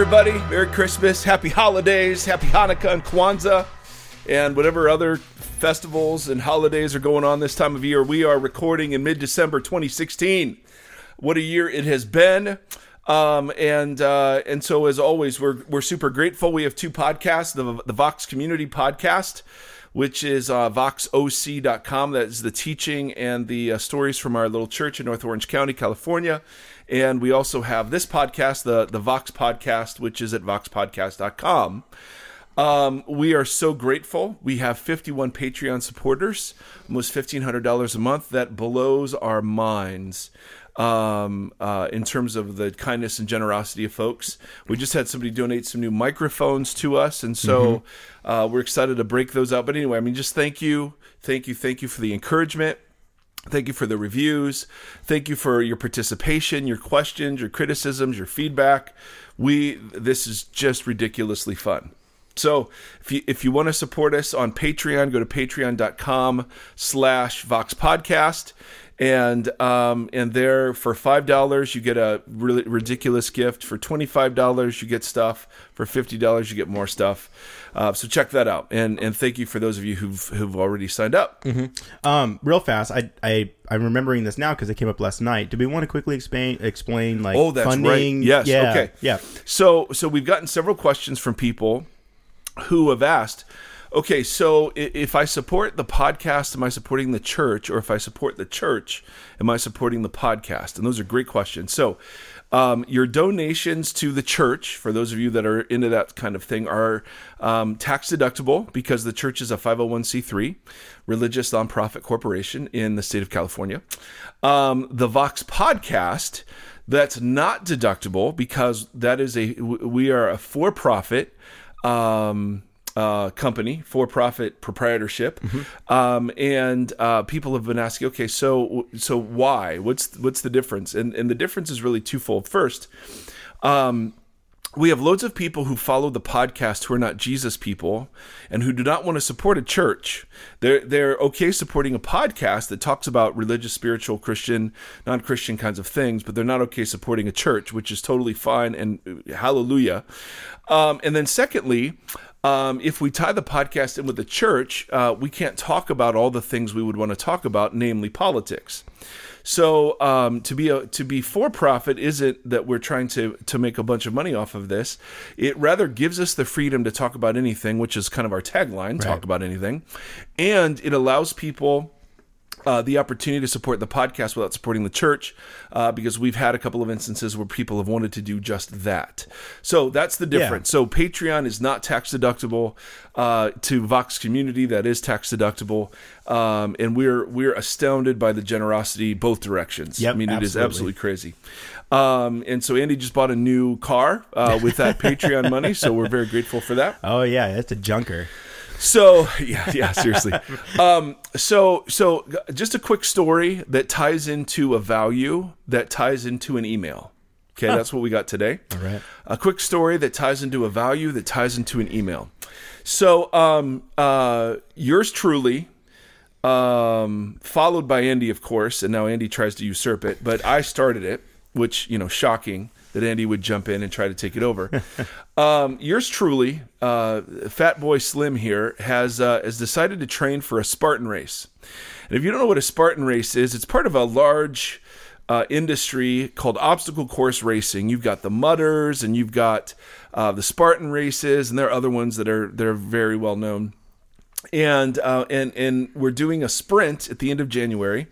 everybody. Merry Christmas, Happy Holidays, Happy Hanukkah and Kwanzaa, and whatever other festivals and holidays are going on this time of year. We are recording in mid December 2016. What a year it has been. Um, and uh, and so as always, we're we're super grateful. We have two podcasts: the the Vox Community Podcast, which is uh, voxoc.com. That is the teaching and the uh, stories from our little church in North Orange County, California. And we also have this podcast, the the Vox Podcast, which is at voxpodcast.com. Um, we are so grateful. We have 51 Patreon supporters, almost $1,500 a month. That blows our minds um, uh, in terms of the kindness and generosity of folks. We just had somebody donate some new microphones to us, and so uh, we're excited to break those out. But anyway, I mean, just thank you, thank you, thank you for the encouragement. Thank you for the reviews. Thank you for your participation, your questions, your criticisms, your feedback. We this is just ridiculously fun. So if you if you want to support us on Patreon, go to patreon.com slash Vox Podcast. And um, and there for five dollars you get a really ridiculous gift. For twenty five dollars you get stuff. For fifty dollars you get more stuff. Uh, so check that out. And and thank you for those of you who've who've already signed up. Um, real fast, I I I'm remembering this now because it came up last night. Do we want to quickly explain explain like Oh, that's funding? right. Yes. Yeah, Okay. Yeah. So so we've gotten several questions from people who have asked, okay, so if I support the podcast, am I supporting the church, or if I support the church, am I supporting the podcast? And those are great questions. So. Um, your donations to the church, for those of you that are into that kind of thing, are um, tax deductible because the church is a 501c3 religious nonprofit corporation in the state of California. Um, the Vox podcast, that's not deductible because that is a we are a for-profit um, uh, company, for-profit proprietorship, um, and uh, people have been asking, okay, so so why? What's what's the difference? And and the difference is really twofold. First. Um, we have loads of people who follow the podcast who are not Jesus people and who do not want to support a church. They're they're okay supporting a podcast that talks about religious, spiritual, Christian, non-Christian kinds of things, but they're not okay supporting a church, which is totally fine and uh, hallelujah. Um, and then secondly, um, if we tie the podcast in with the church, uh, we can't talk about all the things we would want to talk about, namely politics. So um, to be a, to be for profit isn't that we're trying to to make a bunch of money off of this. It rather gives us the freedom to talk about anything, which is kind of our tagline: talk about anything, and it allows people. Uh, the opportunity to support the podcast without supporting the church, uh, because we've had a couple of instances where people have wanted to do just that. So that's the difference. So Patreon is not tax deductible. Uh, to Vox Community, that is tax deductible, um, and we're we're astounded by the generosity both directions. Yep, I mean it is absolutely. absolutely crazy. Um, and so Andy just bought a new car uh, with that Patreon money, so we're very grateful for that. Oh yeah, that's a junker. So yeah, yeah, seriously. Um, so so just a quick story that ties into a value that ties into an email. Okay, that's what we got today. All right. A quick story that ties into a value that ties into an email. So um, uh, yours truly, um, followed by Andy, of course, and now Andy tries to usurp it, but I started it, which you know, shocking that Andy would jump in and try to take it over. um, yours truly, uh, Fat Boy Slim here, has uh, has decided to train for a Spartan race. And if you don't know what a Spartan race is, it's part of a large uh, industry called obstacle course racing. You've got the mudders, and you've got uh, the Spartan races, and there are other ones that are that are very well known and uh, and and we're doing a sprint at the end of January,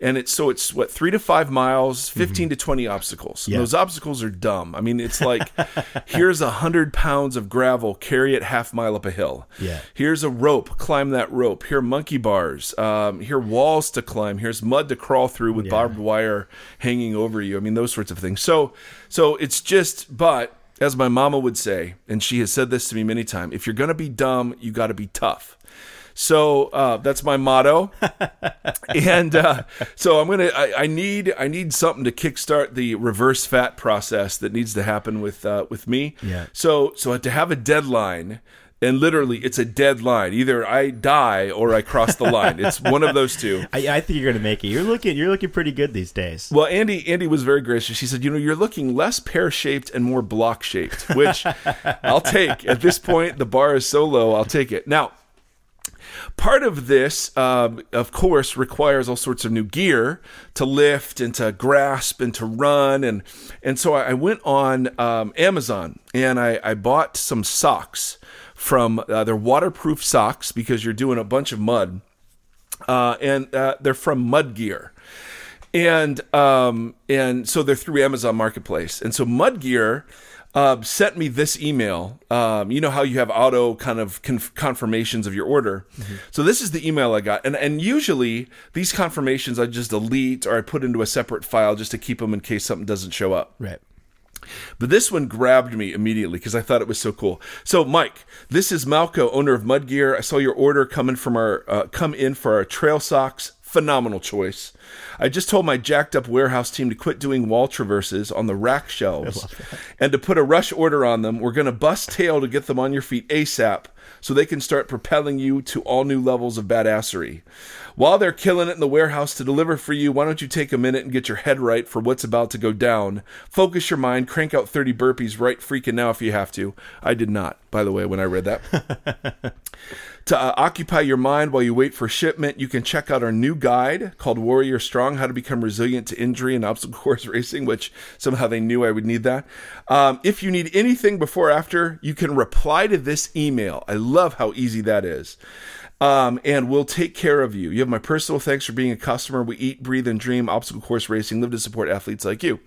and it's so it's what three to five miles, 15 to twenty obstacles. Yeah. those obstacles are dumb. I mean, it's like here's a hundred pounds of gravel, carry it half mile up a hill. Yeah. Here's a rope, climb that rope. Here are monkey bars. Um, here are walls to climb. Here's mud to crawl through with barbed wire hanging over you. I mean, those sorts of things. So so it's just but. As my mama would say, and she has said this to me many times, if you're going to be dumb, you got to be tough. So uh, that's my motto, and uh, so I'm gonna. I, I need. I need something to kickstart the reverse fat process that needs to happen with uh, with me. Yeah. So so to have a deadline and literally it's a deadline. Either I die or I cross the line. It's one of those two. I, I think you're going to make it. You're looking you're looking pretty good these days. Well, Andy Andy was very gracious. She said, "You know, you're looking less pear shaped and more block shaped," which I'll take. At this point, the bar is so low, I'll take it. Now, part of this, um, of course, requires all sorts of new gear to lift and to grasp and to run, and and so I went on um, Amazon and I, I bought some socks from uh, they're waterproof socks because you're doing a bunch of mud, uh, and uh, they're from Mud Gear. And um, and so they're through Amazon Marketplace, and so Mud Gear uh, sent me this email. Um, you know how you have auto kind of conf- confirmations of your order. Mm-hmm. So this is the email I got, and and usually these confirmations I just delete or I put into a separate file just to keep them in case something doesn't show up. Right. But this one grabbed me immediately because I thought it was so cool. So, Mike, this is Malco, owner of Mud Gear. I saw your order coming from our uh, come in for our trail socks. Phenomenal choice. I just told my jacked up warehouse team to quit doing wall traverses on the rack shelves and to put a rush order on them. We're going to bust tail to get them on your feet ASAP so they can start propelling you to all new levels of badassery. While they're killing it in the warehouse to deliver for you, why don't you take a minute and get your head right for what's about to go down? Focus your mind, crank out 30 burpees right freaking now if you have to. I did not, by the way, when I read that. to uh, occupy your mind while you wait for shipment, you can check out our new guide called Warrior Strong How to Become Resilient to Injury and Obstacle Course Racing, which somehow they knew I would need that. Um, if you need anything before or after, you can reply to this email. I love how easy that is. Um, and we'll take care of you. You have my personal thanks for being a customer. We eat, breathe, and dream obstacle course racing, live to support athletes like you.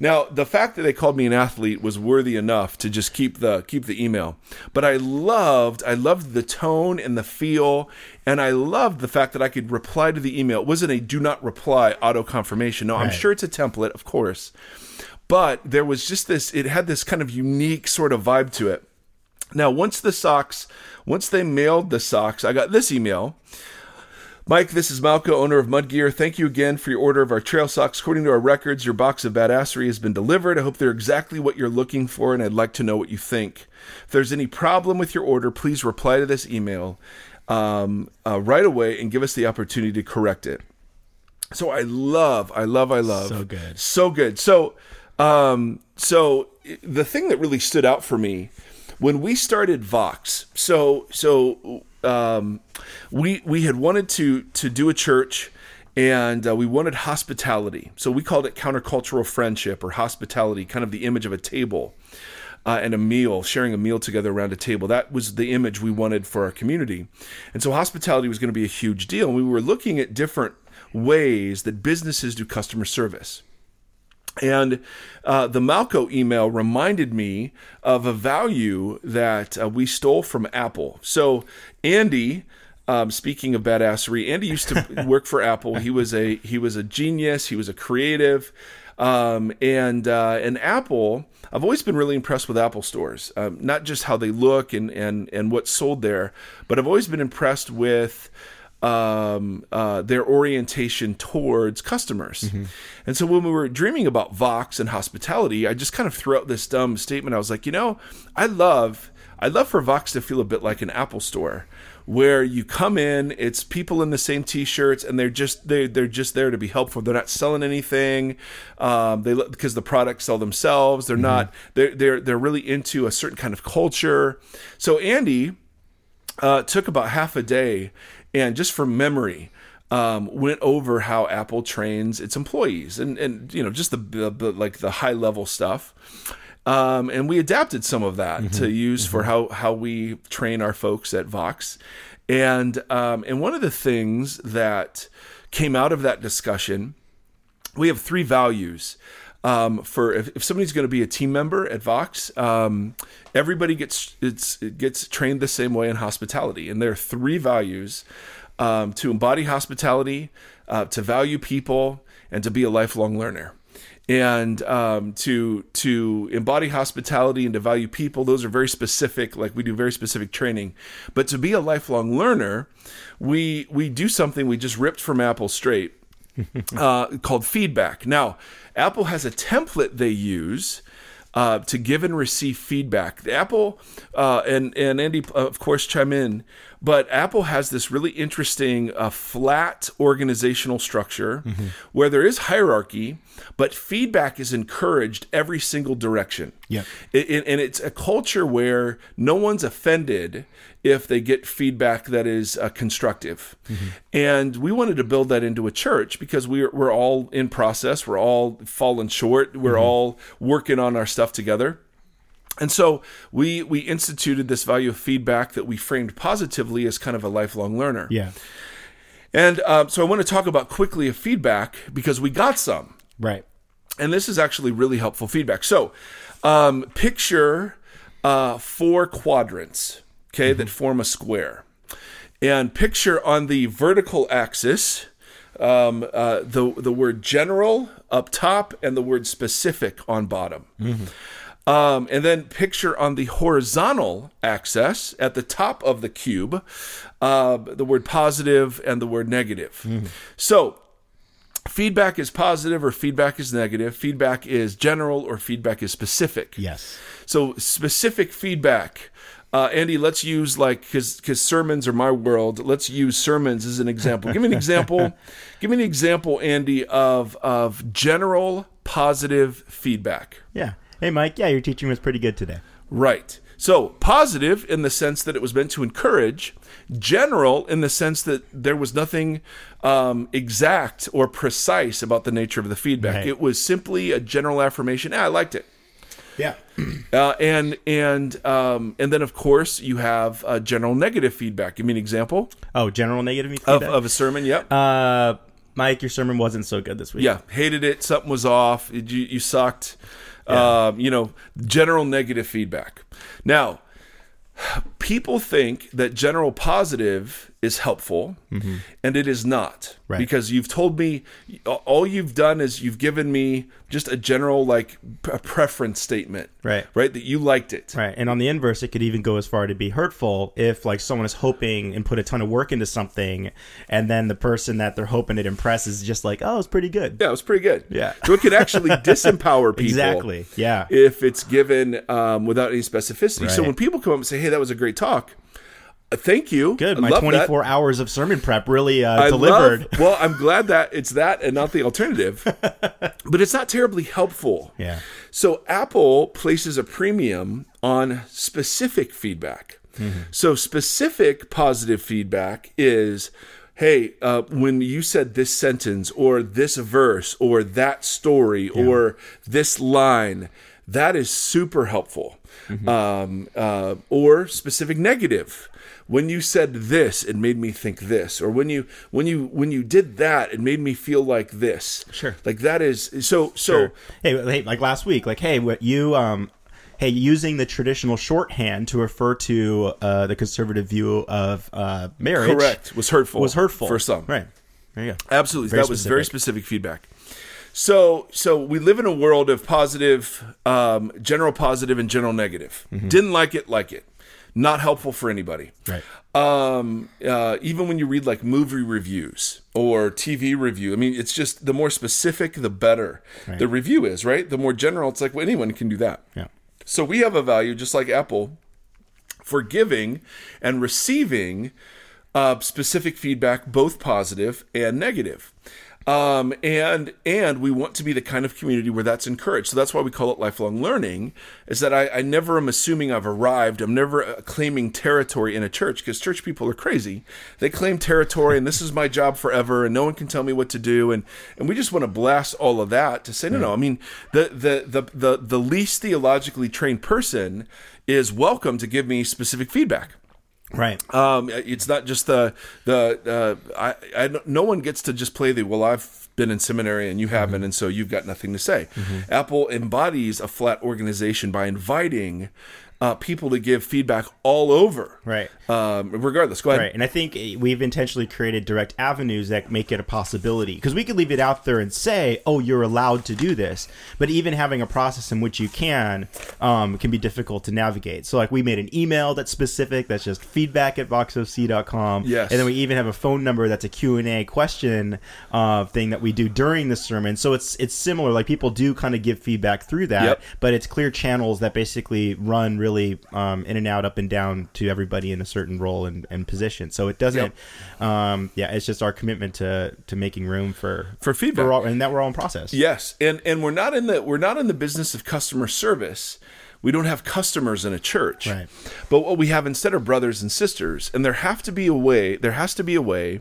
Now, the fact that they called me an athlete was worthy enough to just keep the keep the email. But I loved I loved the tone and the feel, and I loved the fact that I could reply to the email. It wasn't a do not reply auto confirmation. No, right. I'm sure it's a template, of course. But there was just this it had this kind of unique sort of vibe to it. Now, once the socks, once they mailed the socks, I got this email. Mike, this is Malco, owner of Mud Gear. Thank you again for your order of our trail socks. According to our records, your box of badassery has been delivered. I hope they're exactly what you're looking for, and I'd like to know what you think. If there's any problem with your order, please reply to this email um, uh, right away and give us the opportunity to correct it. So I love, I love, I love. So good. So good. So, um, so the thing that really stood out for me when we started Vox, so so um, we we had wanted to to do a church and uh, we wanted hospitality. So we called it countercultural friendship or hospitality, kind of the image of a table uh, and a meal, sharing a meal together around a table. That was the image we wanted for our community. And so hospitality was going to be a huge deal. And we were looking at different ways that businesses do customer service. And uh, the Malco email reminded me of a value that uh, we stole from Apple. So Andy, um, speaking of badassery, Andy used to work for Apple. He was a he was a genius. He was a creative, um, and uh, and Apple. I've always been really impressed with Apple stores, um, not just how they look and and and what's sold there, but I've always been impressed with um, uh, their orientation towards customers. Mm-hmm. And so when we were dreaming about Vox and hospitality, I just kind of threw out this dumb statement. I was like, you know, I love I love for Vox to feel a bit like an Apple store where you come in, it's people in the same T-shirts, and they're just they they're just there to be helpful. They're not selling anything, um, they because the products sell themselves. They're mm-hmm. not they're they're they're really into a certain kind of culture. So Andy uh, took about half a day and just from memory, um, went over how Apple trains its employees and and you know just the, the, the like the high level stuff. Um, and we adapted some of that mm-hmm. to use mm-hmm. for how how we train our folks at Vox. And um, and one of the things that came out of that discussion, we have three values. Um, for if, if, somebody's going to be a team member at Vox, um, everybody gets it's it gets trained the same way in hospitality, and there are three values um, to embody hospitality, uh, to value people, and to be a lifelong learner. And um, to to embody hospitality and to value people, those are very specific. Like we do very specific training, but to be a lifelong learner, we we do something we just ripped from Apple straight uh, called feedback. Now, Apple has a template they use uh, to give and receive feedback. Apple uh, and and Andy, uh, of course, chime in. But Apple has this really interesting uh, flat organizational structure mm-hmm. where there is hierarchy, but feedback is encouraged every single direction. Yeah, and it's a culture where no one's offended if they get feedback that is uh, constructive. Mm-hmm. And we wanted to build that into a church because we're, we're all in process, we're all falling short, we're mm-hmm. all working on our stuff together. And so we we instituted this value of feedback that we framed positively as kind of a lifelong learner. Yeah. And uh, so I want to talk about quickly of feedback because we got some. Right. And this is actually really helpful feedback. So um, picture uh, four quadrants, okay, mm-hmm. that form a square. And picture on the vertical axis um, uh, the the word general up top and the word specific on bottom. Mm-hmm. Um, and then picture on the horizontal axis at the top of the cube uh, the word positive and the word negative. Mm-hmm. So feedback is positive or feedback is negative. Feedback is general or feedback is specific. Yes. So specific feedback. Uh, Andy, let's use like because because sermons are my world. Let's use sermons as an example. Give me an example. give me an example, Andy, of of general positive feedback. Yeah hey, Mike, yeah, your teaching was pretty good today. Right. So, positive in the sense that it was meant to encourage, general in the sense that there was nothing um, exact or precise about the nature of the feedback. Right. It was simply a general affirmation. Ah, I liked it. Yeah. Uh, and and um, and then of course you have uh, general negative feedback. Give me an example. Oh, general negative feedback of, of a sermon. Yep. Uh, Mike, your sermon wasn't so good this week. Yeah, hated it. Something was off. You, you sucked. Yeah. Um, you know, general negative feedback. Now, people think that general positive is helpful mm-hmm. and it is not. Right. because you've told me all you've done is you've given me just a general like a preference statement right. right that you liked it. Right. And on the inverse it could even go as far to be hurtful if like someone is hoping and put a ton of work into something and then the person that they're hoping it impresses is just like oh it's pretty good. Yeah it was pretty good. Yeah. So it could actually disempower people exactly. Yeah. if it's given um, without any specificity. Right. so when people come up and say hey that was a great talk Thank you. Good. My 24 that. hours of sermon prep really uh, delivered. Love, well, I'm glad that it's that and not the alternative. but it's not terribly helpful. Yeah. So Apple places a premium on specific feedback. Mm-hmm. So specific positive feedback is hey, uh, when you said this sentence or this verse or that story yeah. or this line, that is super helpful. Mm-hmm. Um, uh, or specific negative. When you said this it made me think this. Or when you when you when you did that it made me feel like this. Sure. Like that is so so sure. hey, hey like last week like hey what you um hey using the traditional shorthand to refer to uh, the conservative view of uh, marriage correct. Was hurtful was hurtful. for some. Right. There you go. Absolutely. Very that specific. was very specific feedback so, so we live in a world of positive, um, general positive and general negative. Mm-hmm. Didn't like it, like it not helpful for anybody. Right. Um, uh, even when you read like movie reviews or TV review, I mean, it's just the more specific, the better right. the review is, right? The more general, it's like well, anyone can do that. Yeah. So we have a value, just like Apple, for giving and receiving uh, specific feedback, both positive and negative. Um, and and we want to be the kind of community where that's encouraged. So that's why we call it lifelong learning. Is that I, I never am assuming I've arrived. I'm never uh, claiming territory in a church because church people are crazy. They claim territory and this is my job forever and no one can tell me what to do. And and we just want to blast all of that to say no, no. I mean the the the the, the least theologically trained person is welcome to give me specific feedback. Right. Um, it's not just the the uh, I, I no one gets to just play the well I've been in seminary and you haven't mm-hmm. and so you've got nothing to say. Mm-hmm. Apple embodies a flat organization by inviting uh, people to give feedback all over. Right. Um, regardless, go ahead. Right, and I think we've intentionally created direct avenues that make it a possibility because we could leave it out there and say, "Oh, you're allowed to do this," but even having a process in which you can um, can be difficult to navigate. So, like, we made an email that's specific, that's just feedback at voxoc.com. Yes. and then we even have a phone number that's a Q and A question uh, thing that we do during the sermon. So it's it's similar. Like people do kind of give feedback through that, Yep. but it's clear channels that basically run really um, in and out, up and down to everybody in a certain role and, and position. So it doesn't, um, yeah, it's just our commitment to to making room for For feedback. for all, and that we're all in process. Yes, and and we're not in the we're not in the business of customer service. We don't have customers in a church. Right. But what we have instead are brothers and sisters, and there have to be a way. There has to be a way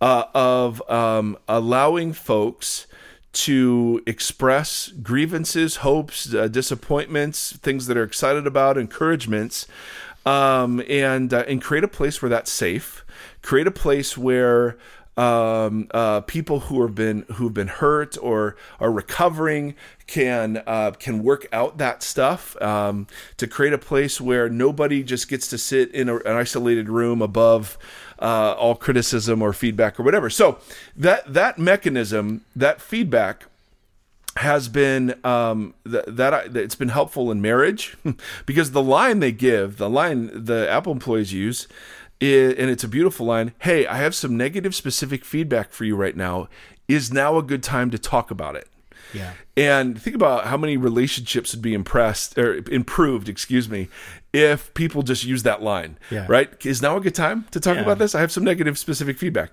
uh, of um, allowing folks to express grievances, hopes, uh, disappointments, things that are excited about, encouragements, um, and uh, and create a place where that's safe. Create a place where um, uh, people who have been who have been hurt or are recovering can uh, can work out that stuff um, to create a place where nobody just gets to sit in a, an isolated room above uh, all criticism or feedback or whatever. So that that mechanism, that feedback has been um, th- that I, it's been helpful in marriage because the line they give, the line the Apple employees use, i and it's a beautiful line. Hey, I have some negative specific feedback for you right now. Is now a good time to talk about it? Yeah. And think about how many relationships would be impressed or improved, excuse me, if people just use that line. Yeah. Right? Is now a good time to talk Yeah. about this? I have some negative specific feedback.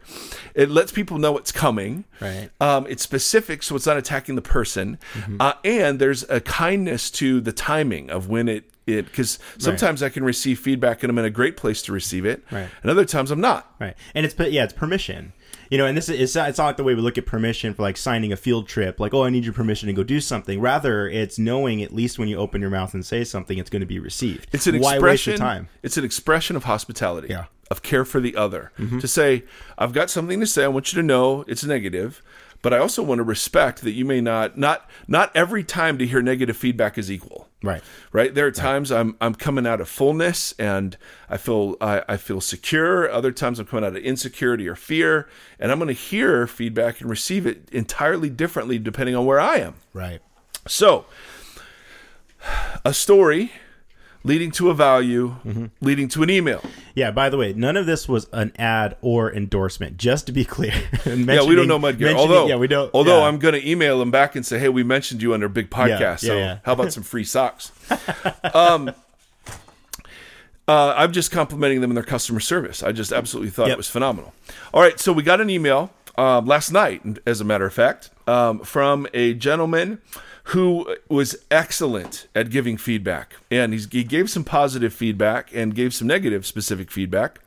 It lets people know it's coming. Right. Um, it's specific, so it's not attacking the person, uh, and there's a kindness to the timing of when it it because sometimes I can receive feedback and I'm in a great place to receive it, Right. and other times I'm not. Right. And it's but yeah, it's permission. You know, and this is it's not, it's not like the way we look at permission for like signing a field trip, like, oh, I need your permission to go do something. Rather, it's knowing at least when you open your mouth and say something, it's going to be received. It's an Why expression. time? It's an expression of hospitality. Yeah. Mm-hmm. Of care for the other. To say, I've got something to say. I want you to know it's negative, but I also want to respect that you may not not not every time to hear negative feedback is equal. Right. Right. There are times I'm I'm coming out of fullness and I feel I, I feel secure. Other times I'm coming out of insecurity or fear, and I'm going to hear feedback and receive it entirely differently depending on where I am. Right. So, a story leading to a value, leading to an email. Yeah. By the way, none of this was an ad or endorsement. Just to be clear. Yeah, we don't know Mudgear. Although, yeah, we don't. Although yeah. I'm going to email them back and say, "Hey, we mentioned you on our big podcast. yeah, so how about some free socks?" um, uh, I'm just complimenting them in their customer service. I just absolutely thought it was phenomenal. All right, so we got an email um, last night, as a matter of fact, um, from a gentleman who was excellent at giving feedback, and he's, he gave some positive feedback and gave some negative specific feedback,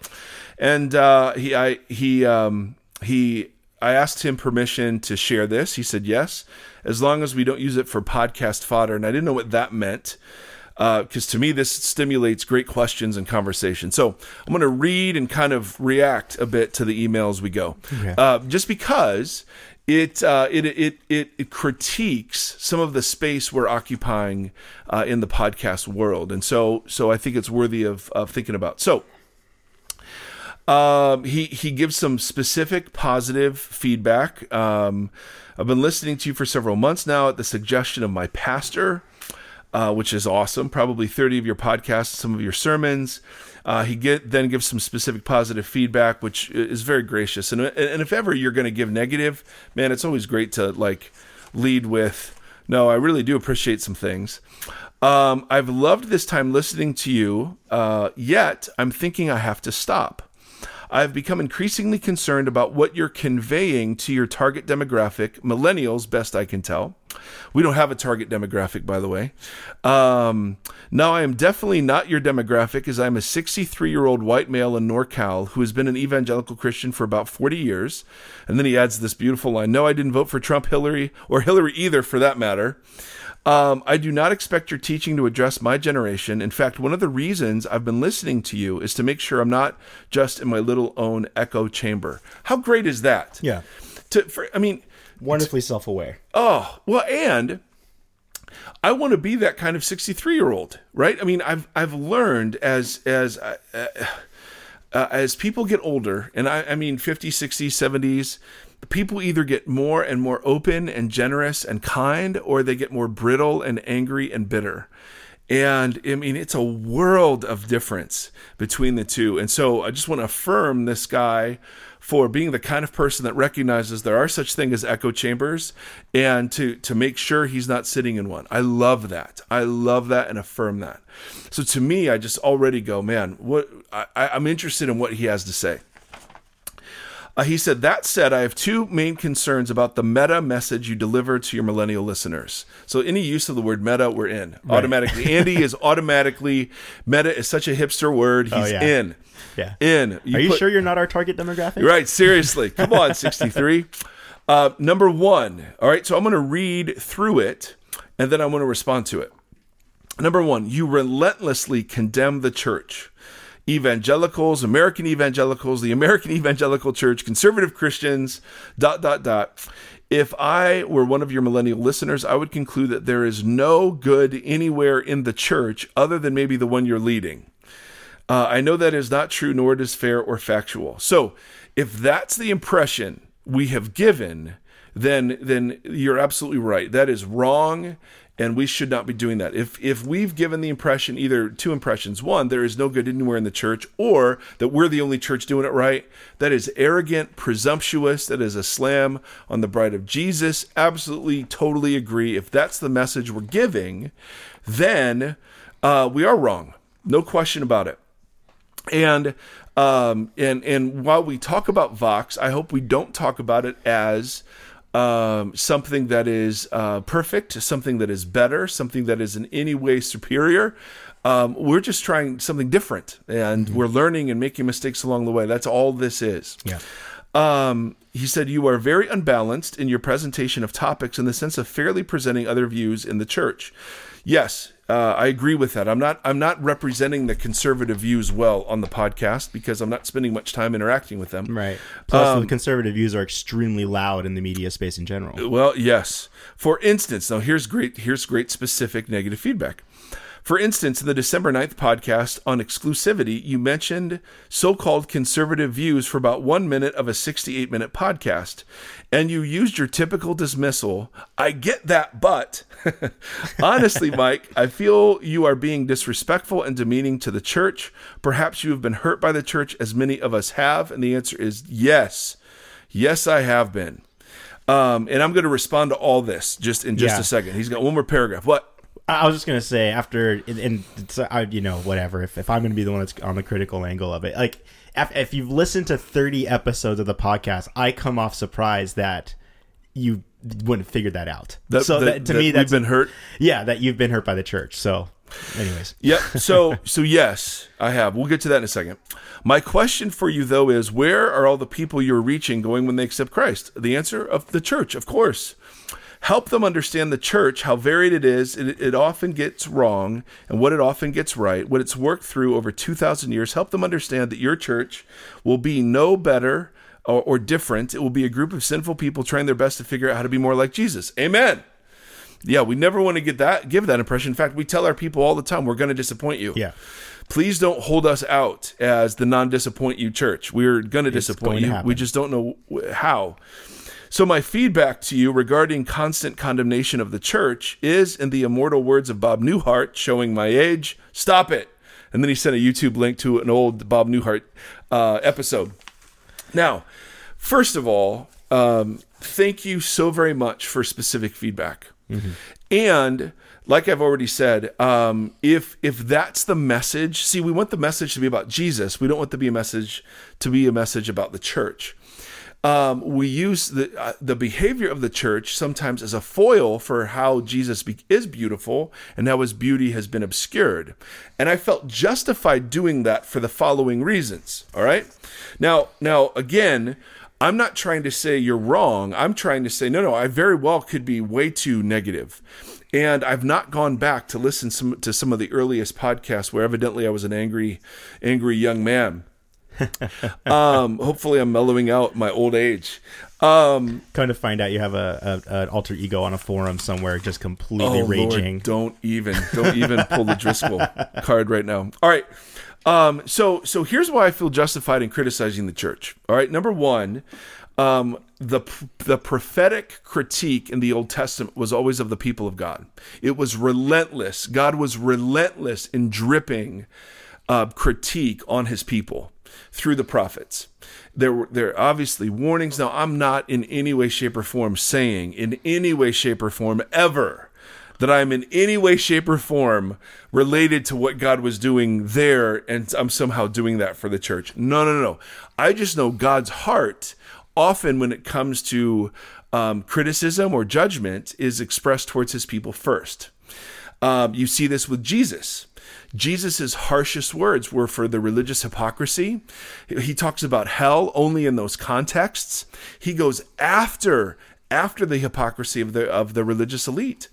and uh, he I he um, he I asked him permission to share this. He said yes, as long as we don't use it for podcast fodder, and I didn't know what that meant because to me this stimulates great questions and conversation. So I'm going to read and kind of react a bit to the email as we go, uh, just because it, uh, it, it it it critiques some of the space we're occupying uh, in the podcast world, and so so I think it's worthy of of thinking about. So. Um, he he gives some specific positive feedback. Um, I've been listening to you for several months now at the suggestion of my pastor, uh, which is awesome. Probably thirty of your podcasts, some of your sermons. Uh, he get, then gives some specific positive feedback, which is very gracious. And and if ever you're going to give negative, man, it's always great to like lead with, "No, I really do appreciate some things." Um, I've loved this time listening to you. Uh, yet I'm thinking I have to stop. I've become increasingly concerned about what you're conveying to your target demographic, millennials, best I can tell. We don't have a target demographic, by the way. Um, now, I am definitely not your demographic, as I'm a 63 year old white male in NorCal who has been an evangelical Christian for about 40 years. And then he adds this beautiful line No, I didn't vote for Trump, Hillary, or Hillary either, for that matter. Um, I do not expect your teaching to address my generation. In fact, one of the reasons I've been listening to you is to make sure I'm not just in my little own echo chamber. How great is that? Yeah. To, for, I mean, Wonderfully self aware. oh well, and I want to be that kind of 63 year old, right? I mean, I've I've learned as as uh, uh, uh, as people get older, and I, I mean 50s, 60s, 70s, people either get more and more open and generous and kind, or they get more brittle and angry and bitter. And I mean, it's a world of difference between the two. And so I just want to affirm this guy for being the kind of person that recognizes there are such things as echo chambers and to to make sure he's not sitting in one. I love that. I love that and affirm that. So to me, I just already go, man, what I, I'm interested in what he has to say. Uh, he said, That said, I have two main concerns about the meta message you deliver to your millennial listeners. So, any use of the word meta, we're in automatically. Andy is automatically, meta is such a hipster word. He's Oh, yeah. in. Yeah. In. Are you put- sure you're not our target demographic? Right, seriously. Come on, 63. Uh, number one. All right, so I'm going to read through it and then I'm going to respond to it. Number one, you relentlessly condemn the church. Evangelicals, American evangelicals, the American evangelical church, conservative Christians, dot, dot, dot. If I were one of your millennial listeners, I would conclude that there is no good anywhere in the church other than maybe the one you're leading. Uh, I know that is not true, nor it is fair or factual. So, if that's the impression we have given, then then you're absolutely right. That is wrong, and we should not be doing that. If if we've given the impression, either two impressions: one, there is no good anywhere in the church, or that we're the only church doing it right, that is arrogant, presumptuous. That is a slam on the bride of Jesus. Absolutely, totally agree. If that's the message we're giving, then uh, we are wrong. No question about it. And um, and and while we talk about Vox, I hope we don't talk about it as um, something that is uh, perfect, something that is better, something that is in any way superior. Um, we're just trying something different, and we're learning and making mistakes along the way. That's all this is. Yeah. Um, he said, You are very unbalanced in your presentation of topics in the sense of fairly presenting other views in the church. Yes, uh, I agree with that. I'm not. I'm not representing the conservative views well on the podcast because I'm not spending much time interacting with them. Right. Plus, Um, the conservative views are extremely loud in the media space in general. Well, yes. For instance, now here's great. Here's great specific negative feedback. For instance, in the December 9th podcast on exclusivity, you mentioned so called conservative views for about one minute of a 68 minute podcast. And you used your typical dismissal. I get that, but honestly, Mike, I feel you are being disrespectful and demeaning to the church. Perhaps you have been hurt by the church, as many of us have. And the answer is yes. Yes, I have been. Um, and I'm going to respond to all this just in just Yeah. a second. He's got one more paragraph. What? I was just gonna say after, and, it's, I, you know, whatever. If, if I'm gonna be the one that's on the critical angle of it, like if, if you've listened to 30 episodes of the podcast, I come off surprised that you wouldn't figure that out. That- so that- that, to that me, that's been hurt. yeah, that you've been hurt by the church. So, anyways, Yep. So so yes, I have. We'll get to that in a second. My question for you though is where are all the people you're reaching going when they accept Christ? The answer of the church, of course. Help them understand the church, how varied it is. It, it often gets wrong, and what it often gets right, what it's worked through over 2,000 years. Help them understand that your church will be no better or, or different. It will be a group of sinful people trying their best to figure out how to be more like Jesus. Amen. Yeah, we never want to get that give that impression. In fact, we tell our people all the time we're going to disappoint you. yeah, Please don't hold us out as the non-disappoint you church. We're going to disappoint going you. happen. we just don't know how. So my feedback to you regarding constant condemnation of the church is in the immortal words of Bob Newhart, showing my age. Stop it. And then he sent a YouTube link to an old Bob Newhart uh, episode. Now, first of all, um, thank you so very much for specific feedback. And like I've already said, um, if if that's the message, see, we want the message to be about Jesus. We don't want to be a message to be a message about the church. Um, we use the uh, the behavior of the church sometimes as a foil for how Jesus be- is beautiful and how his beauty has been obscured. And I felt justified doing that for the following reasons. All right. Now, now again, I'm not trying to say you're wrong. I'm trying to say no, no. I very well could be way too negative. And I've not gone back to listen some, to some of the earliest podcasts where evidently I was an angry, angry young man. um, hopefully, I'm mellowing out my old age. Um, Kind of find out you have a, a an alter ego on a forum somewhere, just completely oh raging. Lord, don't even, don't even pull the Driscoll card right now. All right. Um, so, so here's why I feel justified in criticizing the church. All right. Number one, um, the the prophetic critique in the Old Testament was always of the people of God. It was relentless. God was relentless in dripping uh, critique on His people through the prophets. There were there are obviously warnings. Now, I'm not in any way, shape, or form saying in any way, shape, or form ever that I'm in any way, shape, or form related to what God was doing there, and I'm somehow doing that for the church. No, no, no. I just know God's heart often when it comes to um, criticism or judgment is expressed towards his people first. Um, you see this with Jesus. Jesus' harshest words were for the religious hypocrisy. He talks about hell only in those contexts. He goes after after the hypocrisy of the of the religious elite.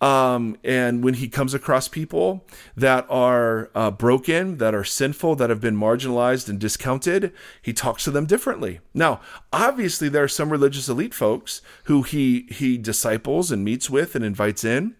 Um, and when he comes across people that are uh, broken, that are sinful, that have been marginalized and discounted, he talks to them differently. Now, obviously, there are some religious elite folks who he he disciples and meets with and invites in.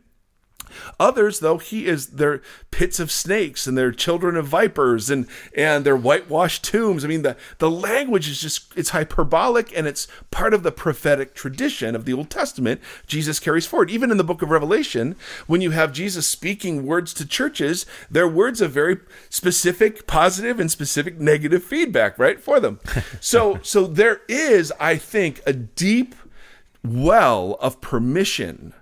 Others, though, he is their pits of snakes and their children of vipers and and their whitewashed tombs. I mean, the the language is just it's hyperbolic and it's part of the prophetic tradition of the Old Testament. Jesus carries forward. Even in the book of Revelation, when you have Jesus speaking words to churches, they're words of very specific positive and specific negative feedback, right, for them. so so there is, I think, a deep well of permission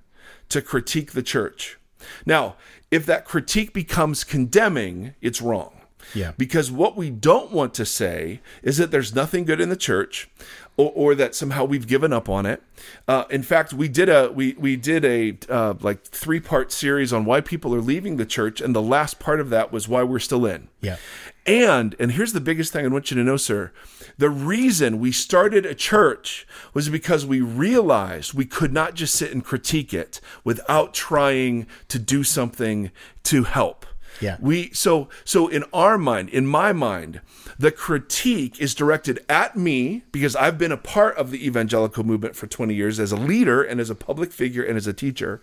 to critique the church. Now, if that critique becomes condemning, it's wrong. Yeah. Because what we don't want to say is that there's nothing good in the church or, or that somehow we've given up on it. Uh, in fact, we did a we we did a uh, like three part series on why people are leaving the church, and the last part of that was why we're still in. Yeah. And and here's the biggest thing I want you to know, sir. The reason we started a church was because we realized we could not just sit and critique it without trying to do something to help. Yeah. We so so in our mind, in my mind, the critique is directed at me because I've been a part of the evangelical movement for 20 years as a leader and as a public figure and as a teacher.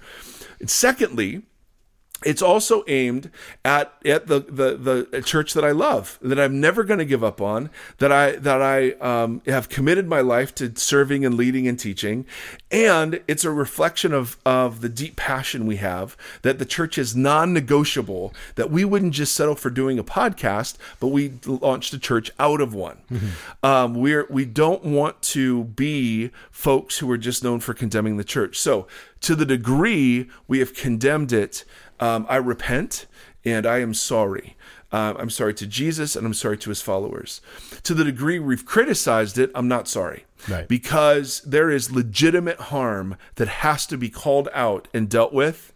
And secondly, it's also aimed at at the, the the church that I love, that I'm never going to give up on, that I that I um, have committed my life to serving and leading and teaching, and it's a reflection of of the deep passion we have that the church is non-negotiable. That we wouldn't just settle for doing a podcast, but we launched a church out of one. Um, we're we don't want to be folks who are just known for condemning the church. So to the degree we have condemned it um, I repent and I am sorry. Uh, I'm sorry to Jesus and I'm sorry to his followers. To the degree we've criticized it, I'm not sorry. Right. Because there is legitimate harm that has to be called out and dealt with.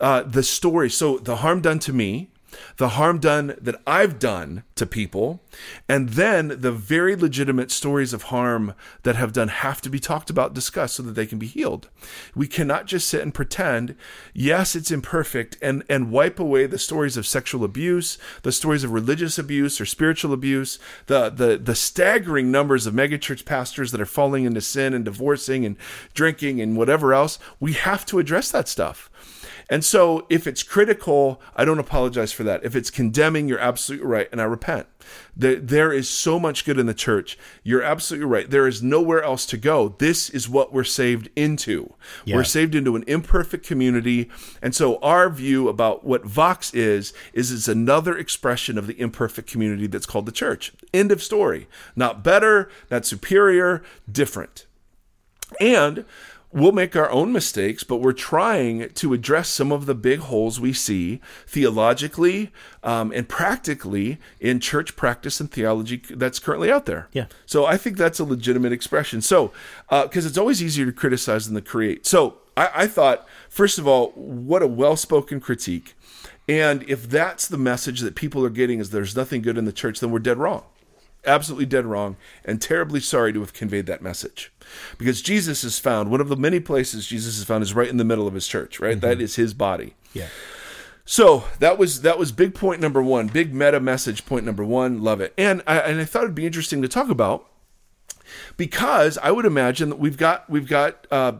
Uh, the story, so the harm done to me, the harm done that I've done to people, and then the very legitimate stories of harm that have done have to be talked about, discussed so that they can be healed. We cannot just sit and pretend, yes, it's imperfect, and, and wipe away the stories of sexual abuse, the stories of religious abuse or spiritual abuse, the the the staggering numbers of megachurch pastors that are falling into sin and divorcing and drinking and whatever else. We have to address that stuff. And so if it's critical, I don't apologize for that. If it's condemning, you're absolutely right. And I repent. There is so much good in the church. You're absolutely right. There is nowhere else to go. This is what we're saved into. Yeah. We're saved into an imperfect community. And so our view about what Vox is, is it's another expression of the imperfect community that's called the church. End of story. Not better, not superior, different. And we'll make our own mistakes, but we're trying to address some of the big holes we see theologically um, and practically in church practice and theology that's currently out there. Yeah. So I think that's a legitimate expression. So, because it's always easier to criticize than to create. So I, I thought, first of all, what a well spoken critique. And if that's the message that people are getting is there's nothing good in the church, then we're dead wrong absolutely dead wrong and terribly sorry to have conveyed that message because jesus is found one of the many places jesus is found is right in the middle of his church right that is his body Yeah. So that was that was big point number one, big meta message point number one. Love it, and I, and I thought it'd be interesting to talk about because I would imagine that we've got we've got uh,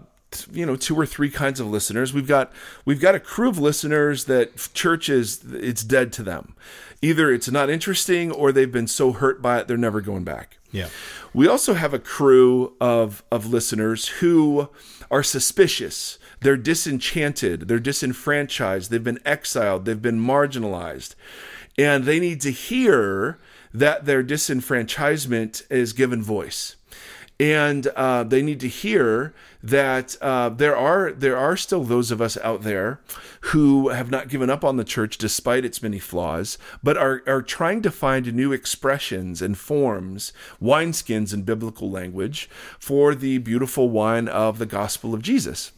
you know two or three kinds of listeners. We've got we've got a crew of listeners that church is it's dead to them. Either it's not interesting or they've been so hurt by it they're never going back. Yeah. We also have a crew of of listeners who are suspicious. They're disenchanted, they're disenfranchised, they've been exiled, they've been marginalized. And they need to hear that their disenfranchisement is given voice and uh, they need to hear that uh, there are there are still those of us out there who have not given up on the church despite its many flaws, but are are trying to find new expressions and forms, wineskins in biblical language for the beautiful wine of the gospel of Jesus.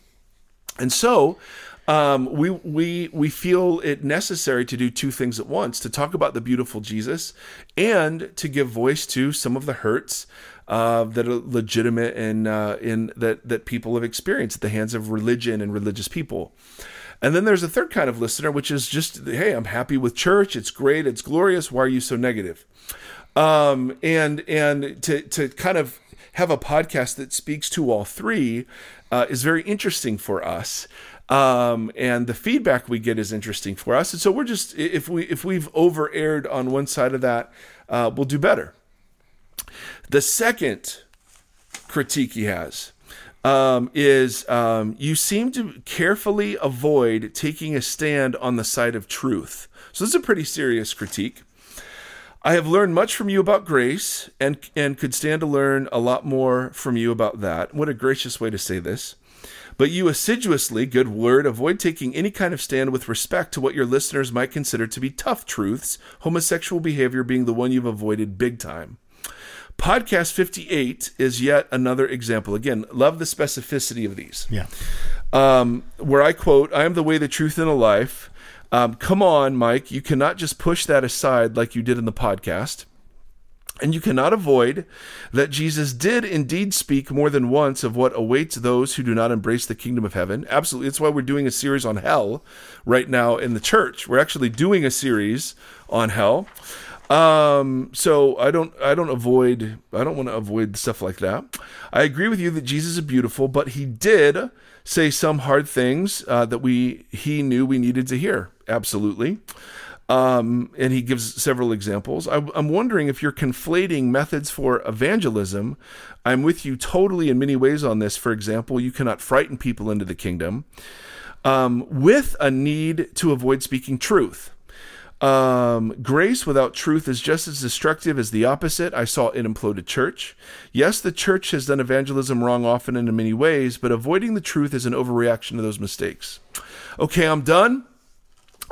And so, um, we we we feel it necessary to do two things at once: to talk about the beautiful Jesus, and to give voice to some of the hurts uh, that are legitimate and uh, in that that people have experienced at the hands of religion and religious people. And then there's a third kind of listener, which is just, hey, I'm happy with church. It's great. It's glorious. Why are you so negative? Um, and and to to kind of have a podcast that speaks to all three uh, is very interesting for us. Um, and the feedback we get is interesting for us. And so we're just if we if we've over aired on one side of that, uh, we'll do better. The second critique he has um, is um, you seem to carefully avoid taking a stand on the side of truth. So this is a pretty serious critique. I have learned much from you about grace and and could stand to learn a lot more from you about that. What a gracious way to say this. But you assiduously, good word, avoid taking any kind of stand with respect to what your listeners might consider to be tough truths, homosexual behavior being the one you've avoided big time. Podcast 58 is yet another example. Again, love the specificity of these. Yeah. Um, where I quote, I am the way, the truth, and the life. Um, come on, Mike. You cannot just push that aside like you did in the podcast. And you cannot avoid that Jesus did indeed speak more than once of what awaits those who do not embrace the kingdom of heaven. Absolutely. That's why we're doing a series on hell right now in the church. We're actually doing a series on hell. Um, so I don't, I don't avoid, I don't want to avoid stuff like that. I agree with you that Jesus is beautiful, but he did say some hard things uh, that we, he knew we needed to hear. Absolutely. Um, and he gives several examples. I, I'm wondering if you're conflating methods for evangelism. I'm with you totally in many ways on this. For example, you cannot frighten people into the kingdom um, with a need to avoid speaking truth. Um, grace without truth is just as destructive as the opposite. I saw an imploded church. Yes, the church has done evangelism wrong often and in many ways, but avoiding the truth is an overreaction to those mistakes. Okay, I'm done.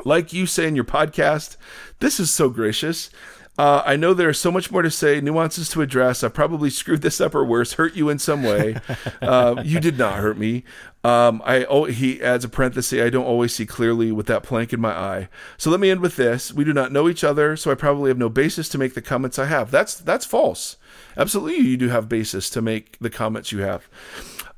Like you say in your podcast, this is so gracious. Uh, I know there is so much more to say, nuances to address. I probably screwed this up or worse, hurt you in some way. uh, you did not hurt me. Um, I oh, he adds a parenthesis. I don't always see clearly with that plank in my eye. So let me end with this: We do not know each other, so I probably have no basis to make the comments I have. That's that's false. Absolutely, you do have basis to make the comments you have.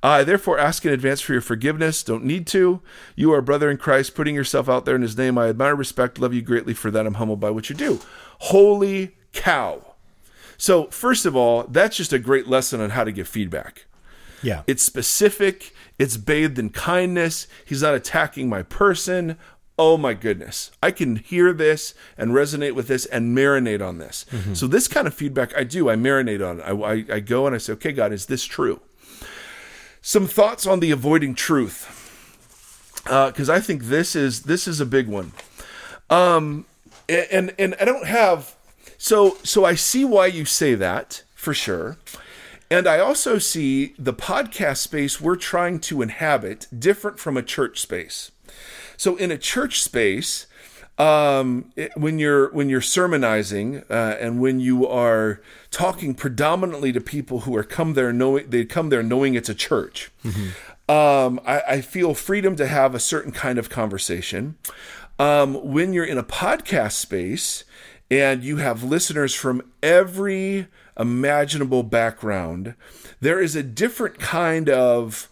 I therefore ask in advance for your forgiveness. Don't need to. You are a brother in Christ, putting yourself out there in His name. I admire, respect, love you greatly for that. I'm humbled by what you do. Holy cow! So first of all, that's just a great lesson on how to give feedback. Yeah. It's specific, it's bathed in kindness. He's not attacking my person. Oh my goodness. I can hear this and resonate with this and marinate on this. Mm-hmm. So, this kind of feedback I do, I marinate on it. I, I, I go and I say, okay, God, is this true? Some thoughts on the avoiding truth. Because uh, I think this is this is a big one. Um, and and I don't have so so I see why you say that for sure. And I also see the podcast space we're trying to inhabit different from a church space. So in a church space, um, it, when you're when you're sermonizing uh, and when you are talking predominantly to people who are come there knowing they come there knowing it's a church, mm-hmm. um, I, I, feel freedom to have a certain kind of conversation. Um, when you're in a podcast space and you have listeners from every imaginable background, there is a different kind of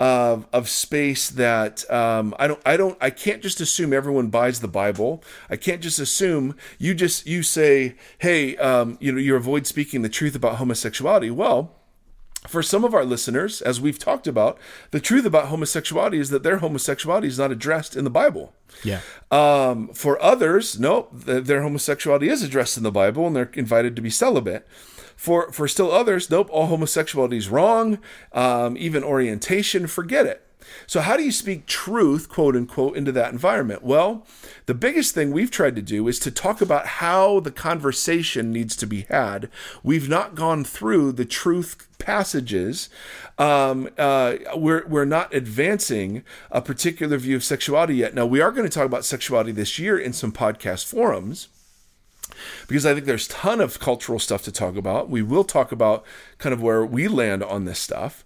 of of space that um, I don't I don't I can't just assume everyone buys the Bible. I can't just assume you just you say, hey, um, you know, you avoid speaking the truth about homosexuality. Well, for some of our listeners, as we've talked about, the truth about homosexuality is that their homosexuality is not addressed in the Bible. Yeah. Um, for others, no, th- their homosexuality is addressed in the Bible, and they're invited to be celibate. For for still others, nope, all homosexuality is wrong. Um, even orientation, forget it. So, how do you speak truth, quote unquote, into that environment? Well, the biggest thing we've tried to do is to talk about how the conversation needs to be had. We've not gone through the truth passages. Um, uh, we're, we're not advancing a particular view of sexuality yet. Now, we are going to talk about sexuality this year in some podcast forums because I think there's a ton of cultural stuff to talk about. We will talk about kind of where we land on this stuff.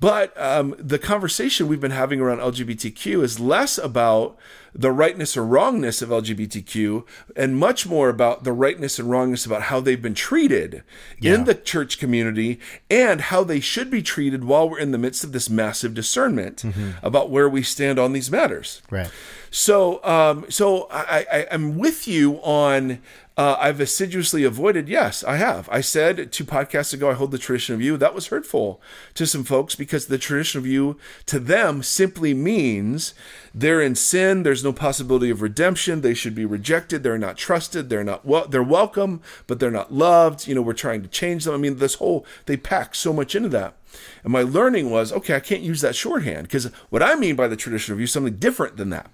But um, the conversation we've been having around LGBTQ is less about the rightness or wrongness of LGBTQ and much more about the rightness and wrongness about how they've been treated Yeah. in the church community and how they should be treated while we're in the midst of this massive discernment about where we stand on these matters. Right. So, um, so I, I, I'm with you on. Uh, I've assiduously avoided. Yes, I have. I said two podcasts ago, I hold the tradition of you. That was hurtful to some folks because the tradition of you to them simply means they're in sin. There's no possibility of redemption. They should be rejected. They're not trusted. They're not well. They're welcome, but they're not loved. You know, we're trying to change them. I mean, this whole they pack so much into that. And my learning was, okay, I can't use that shorthand because what I mean by the tradition of you is something different than that.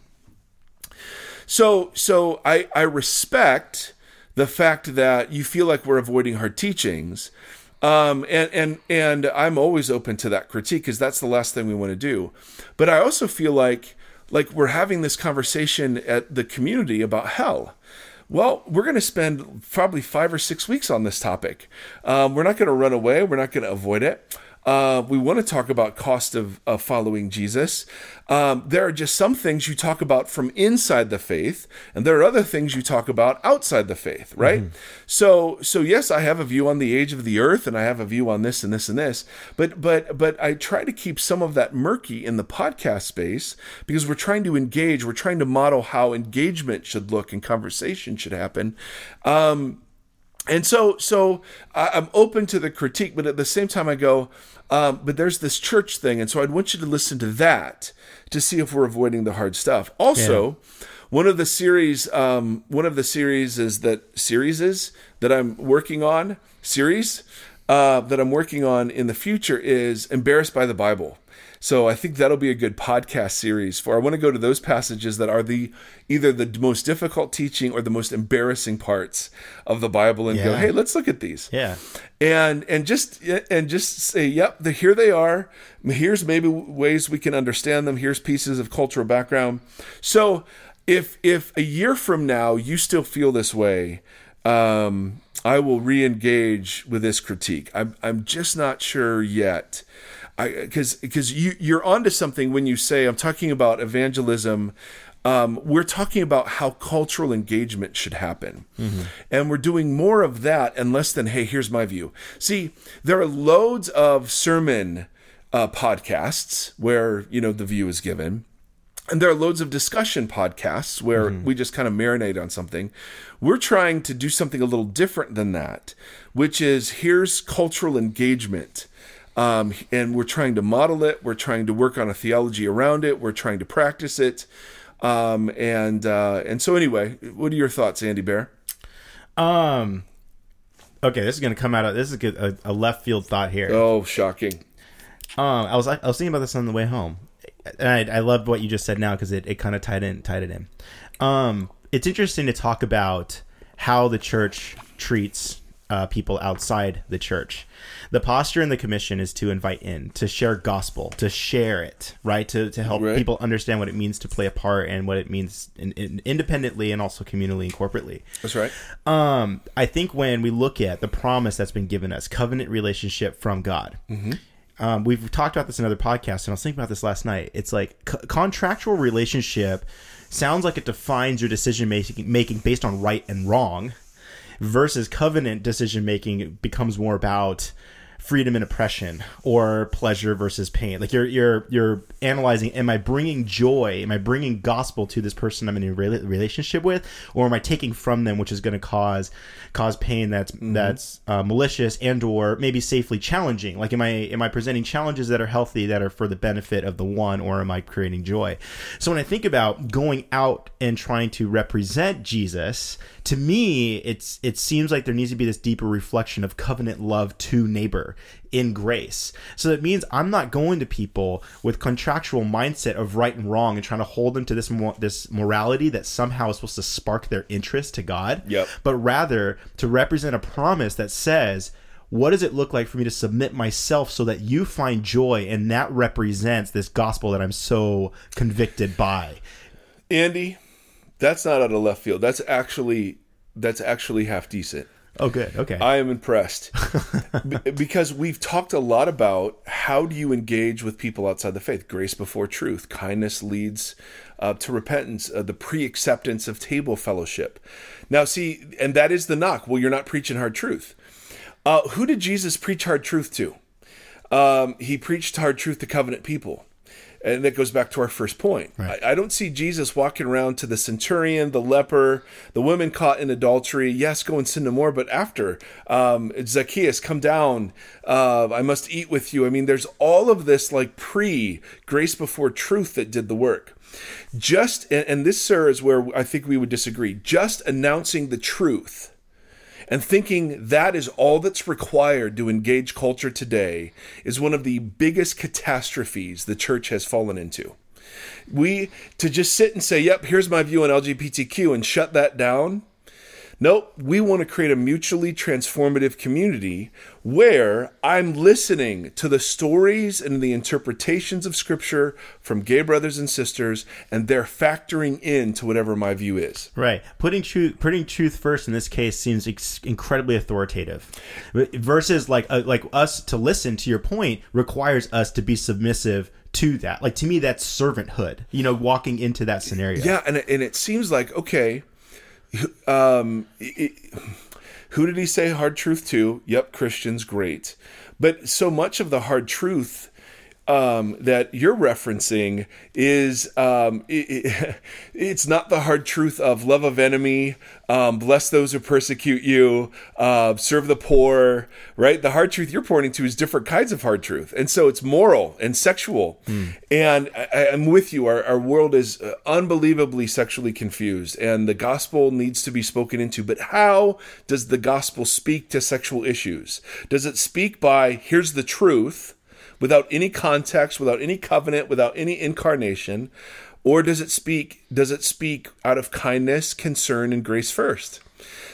So so I I respect the fact that you feel like we're avoiding hard teachings. Um, and and and I'm always open to that critique because that's the last thing we want to do. But I also feel like like we're having this conversation at the community about hell. Well, we're going to spend probably five or six weeks on this topic. Um, we're not going to run away. We're not going to avoid it. Uh, we want to talk about cost of, of following Jesus. Um, there are just some things you talk about from inside the faith, and there are other things you talk about outside the faith, right? So, so yes, I have a view on the age of the earth, and I have a view on this and this and this, but but but I try to keep some of that murky in the podcast space because we're trying to engage. We're trying to model how engagement should look and conversation should happen. Um, and so so i'm open to the critique but at the same time i go um, but there's this church thing and so i'd want you to listen to that to see if we're avoiding the hard stuff. Also one of the series um, one of the series is that series is that i'm working on series uh, that i'm working on in the future is embarrassed by the bible so I think that'll be a good podcast series for I want to go to those passages that are the either the most difficult teaching or the most embarrassing parts of the Bible and go, hey, let's look at these. Yeah. And and just and just say, yep, the, here they are. Here's maybe ways we can understand them. Here's pieces of cultural background. So if if a year from now you still feel this way, um, I will re-engage with this critique. I'm I'm just not sure yet because because you you're onto something when you say I'm talking about evangelism. Um, we're talking about how cultural engagement should happen, and we're doing more of that and less than hey, here's my view. See, there are loads of sermon uh, podcasts where you know the view is given. And there are loads of discussion podcasts where we just kind of marinate on something. We're trying to do something a little different than that, which is here's cultural engagement. Um, and we're trying to model it. We're trying to work on a theology around it. We're trying to practice it. Um, and uh, and so anyway, what are your thoughts, Andy Bear? Um. Okay, this is gonna come out of this is a, a left field thought here. Oh, shocking! Um, I was I was thinking about this on the way home, and I, I loved what you just said now because it, it kind of tied in tied it in. Um, it's interesting to talk about how the church treats uh, people outside the church. The posture in the commission is to invite in, to share gospel, to share it, right? To, to help Right. people understand what it means to play a part and what it means in, in, independently and also communally and corporately. That's right. Um, I think when we look at the promise that's been given us, covenant relationship from God, um, we've talked about this in other podcasts, and I was thinking about this last night. It's like c- contractual relationship sounds like it defines your decision making based on right and wrong, versus covenant decision making becomes more about freedom and oppression or pleasure versus pain. Like you're you're you're analyzing: Am I bringing joy? Am I bringing gospel to this person I'm in a relationship with, or am I taking from them, which is going to cause cause pain that's mm-hmm. that's uh, malicious and or maybe safely challenging? Like, am I am I presenting challenges that are healthy that are for the benefit of the one, or am I creating joy? So when I think about going out and trying to represent Jesus, to me, it's it seems like there needs to be this deeper reflection of covenant love to neighbor in grace. So that means I'm not going to people with contractual mindset of right and wrong and trying to hold them to this this morality that somehow is supposed to spark their interest to God. Yep. But rather to represent a promise that says what does it look like for me to submit myself so that you find joy and that represents this gospel that I'm so convicted by Andy that's not out of left field that's actually that's actually half decent Oh, good. Okay. I am impressed because we've talked a lot about how do you engage with people outside the faith. Grace before truth, kindness leads uh, to repentance, uh, the pre-acceptance of table fellowship. Now, see, and that is the knock. Well, you're not preaching hard truth. Uh, who did Jesus preach hard truth to? Um, he preached hard truth to covenant people and that goes back to our first point. Right. I, I, don't see Jesus walking around to the centurion, the leper, the women caught in adultery. Yes, go and sin no more. But after um, Zacchaeus, come down. Uh, I must eat with you. I mean, there's all of this like pre grace before truth that did the work. Just and, and this, sir, is where I think we would disagree. Just announcing the truth and thinking that is all that's required to engage culture today is one of the biggest catastrophes the church has fallen into. We to just sit and say, "Yep, here's my view on LGBTQ" and shut that down Nope, we want to create a mutually transformative community where I'm listening to the stories and the interpretations of Scripture from gay brothers and sisters, and they're factoring into whatever my view is. Right, putting truth putting truth first in this case seems ex- incredibly authoritative, versus like uh, like us to listen. To your point, requires us to be submissive to that. Like to me, that's servanthood. You know, walking into that scenario. Yeah, and and it seems like okay um, it, who did he say hard truth to? Yep, Christians, great. But so much of the hard truth um, that you're referencing is um, it, it, it's not the hard truth of love of enemy, um, bless those who persecute you, uh, serve the poor, right? The hard truth you're pointing to is different kinds of hard truth. And so it's moral and sexual. Mm. And I, am with you. Our, our world is uh, unbelievably sexually confused, and the gospel needs to be spoken into. But how does the gospel speak to sexual issues? Does it speak by, here's the truth? Without any context, without any covenant, without any incarnation? Or does it speak does it speak out of kindness, concern, and grace first?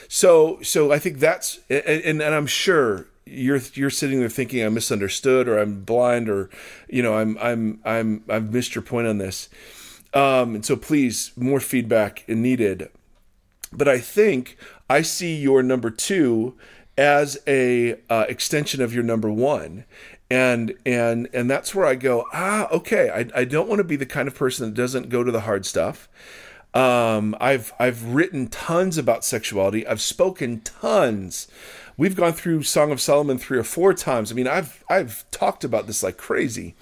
So so I think that's and, and, I'm sure you're you're sitting there thinking I'm misunderstood or I'm blind or you know I'm I'm I'm I've missed your point on this. Um, and so please more feedback needed. But I think I see your number two as a uh, extension of your number one and and and that's where I go ah okay I, I don't want to be the kind of person that doesn't go to the hard stuff. Um, I've I've written tons about sexuality. I've spoken tons. We've gone through Song of Solomon three or four times. I mean I've I've talked about this like crazy.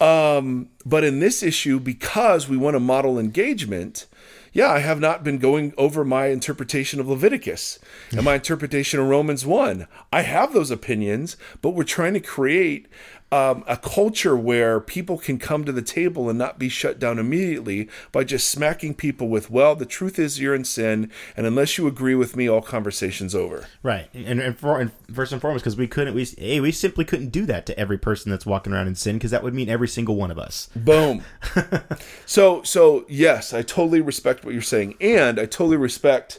Um, but in this issue because we want to model engagement yeah, I have not been going over my interpretation of Leviticus and my interpretation of Romans 1. I have those opinions, but we're trying to create um, a culture where people can come to the table and not be shut down immediately by just smacking people with, well, the truth is you're in sin, and unless you agree with me, all conversation's over. Right, and, and, for, and first and foremost, because we couldn't, we hey, we simply couldn't do that to every person that's walking around in sin, because that would mean every single one of us. Boom. so, so yes, I totally respect what you're saying, and I totally respect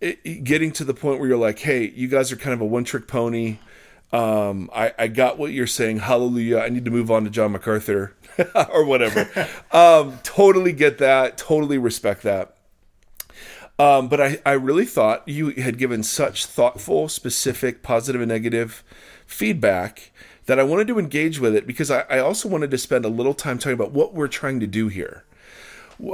it, getting to the point where you're like, hey, you guys are kind of a one trick pony um, I, I got what you're saying. Hallelujah. I need to move on to John MacArthur or whatever. um, totally get that. Totally respect that. Um, but I, I really thought you had given such thoughtful, specific, positive, and negative feedback that I wanted to engage with it because I, I also wanted to spend a little time talking about what we're trying to do here.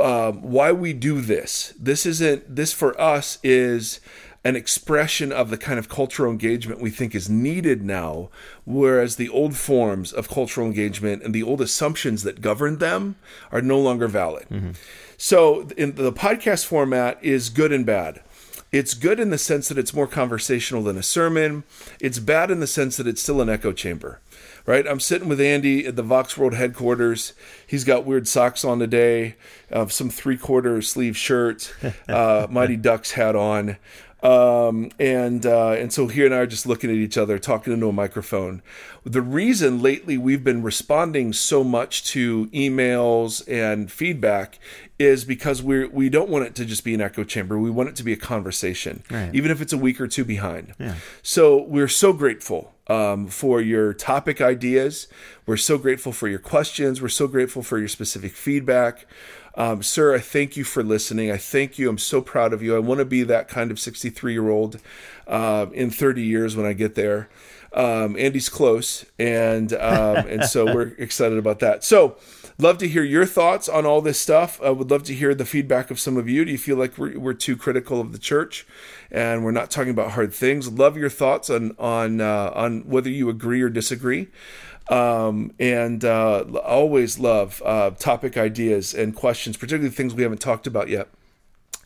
Um, why we do this. This isn't, this for us is an expression of the kind of cultural engagement we think is needed now, whereas the old forms of cultural engagement and the old assumptions that govern them are no longer valid. So, in the podcast format is good and bad. It's good in the sense that it's more conversational than a sermon. It's bad in the sense that it's still an echo chamber, right? I'm sitting with Andy at the Vox World headquarters. He's got weird socks on today, uh, some three quarter sleeve shirt, uh, Mighty Ducks hat on. Um, and uh, and so he and I are just looking at each other, talking into a microphone. The reason lately we've been responding so much to emails and feedback is because we we don't want it to just be an echo chamber. We want it to be a conversation, Right. even if it's a week or two behind. Yeah. So we're so grateful um, for your topic ideas. We're so grateful for your questions. We're so grateful for your specific feedback. Um, sir, I thank you for listening. I thank you. I'm so proud of you. I want to be that kind of 63 year old uh, in 30 years when I get there. Um, Andy's close, and um, and so we're excited about that. So, love to hear your thoughts on all this stuff. I would love to hear the feedback of some of you. Do you feel like we're, we're too critical of the church, and we're not talking about hard things? Love your thoughts on on uh, on whether you agree or disagree. Um, and uh, always love uh, topic ideas and questions, particularly things we haven't talked about yet.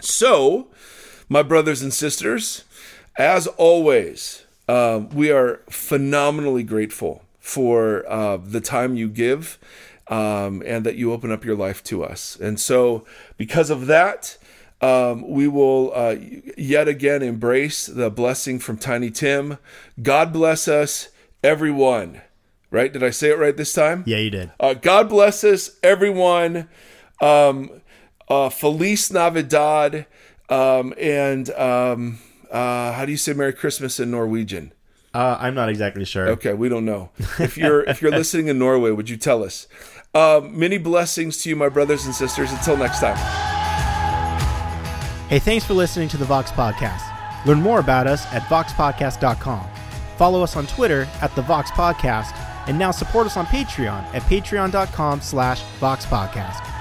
So, my brothers and sisters, as always, um, we are phenomenally grateful for uh, the time you give um, and that you open up your life to us. And so, because of that, um, we will uh, yet again embrace the blessing from Tiny Tim. God bless us, everyone. Right? Did I say it right this time? Yeah, you did. Uh, God bless us, everyone. Um, uh, Feliz Navidad. Um, and um, uh, how do you say Merry Christmas in Norwegian? Uh, I'm not exactly sure. Okay, we don't know. If you're if you're listening in Norway, would you tell us? Um, many blessings to you, my brothers and sisters. Until next time. Hey, thanks for listening to the Vox Podcast. Learn more about us at voxpodcast.com. Follow us on Twitter at the Vox Podcast, and now support us on Patreon at patreon.com slash Vox Podcast.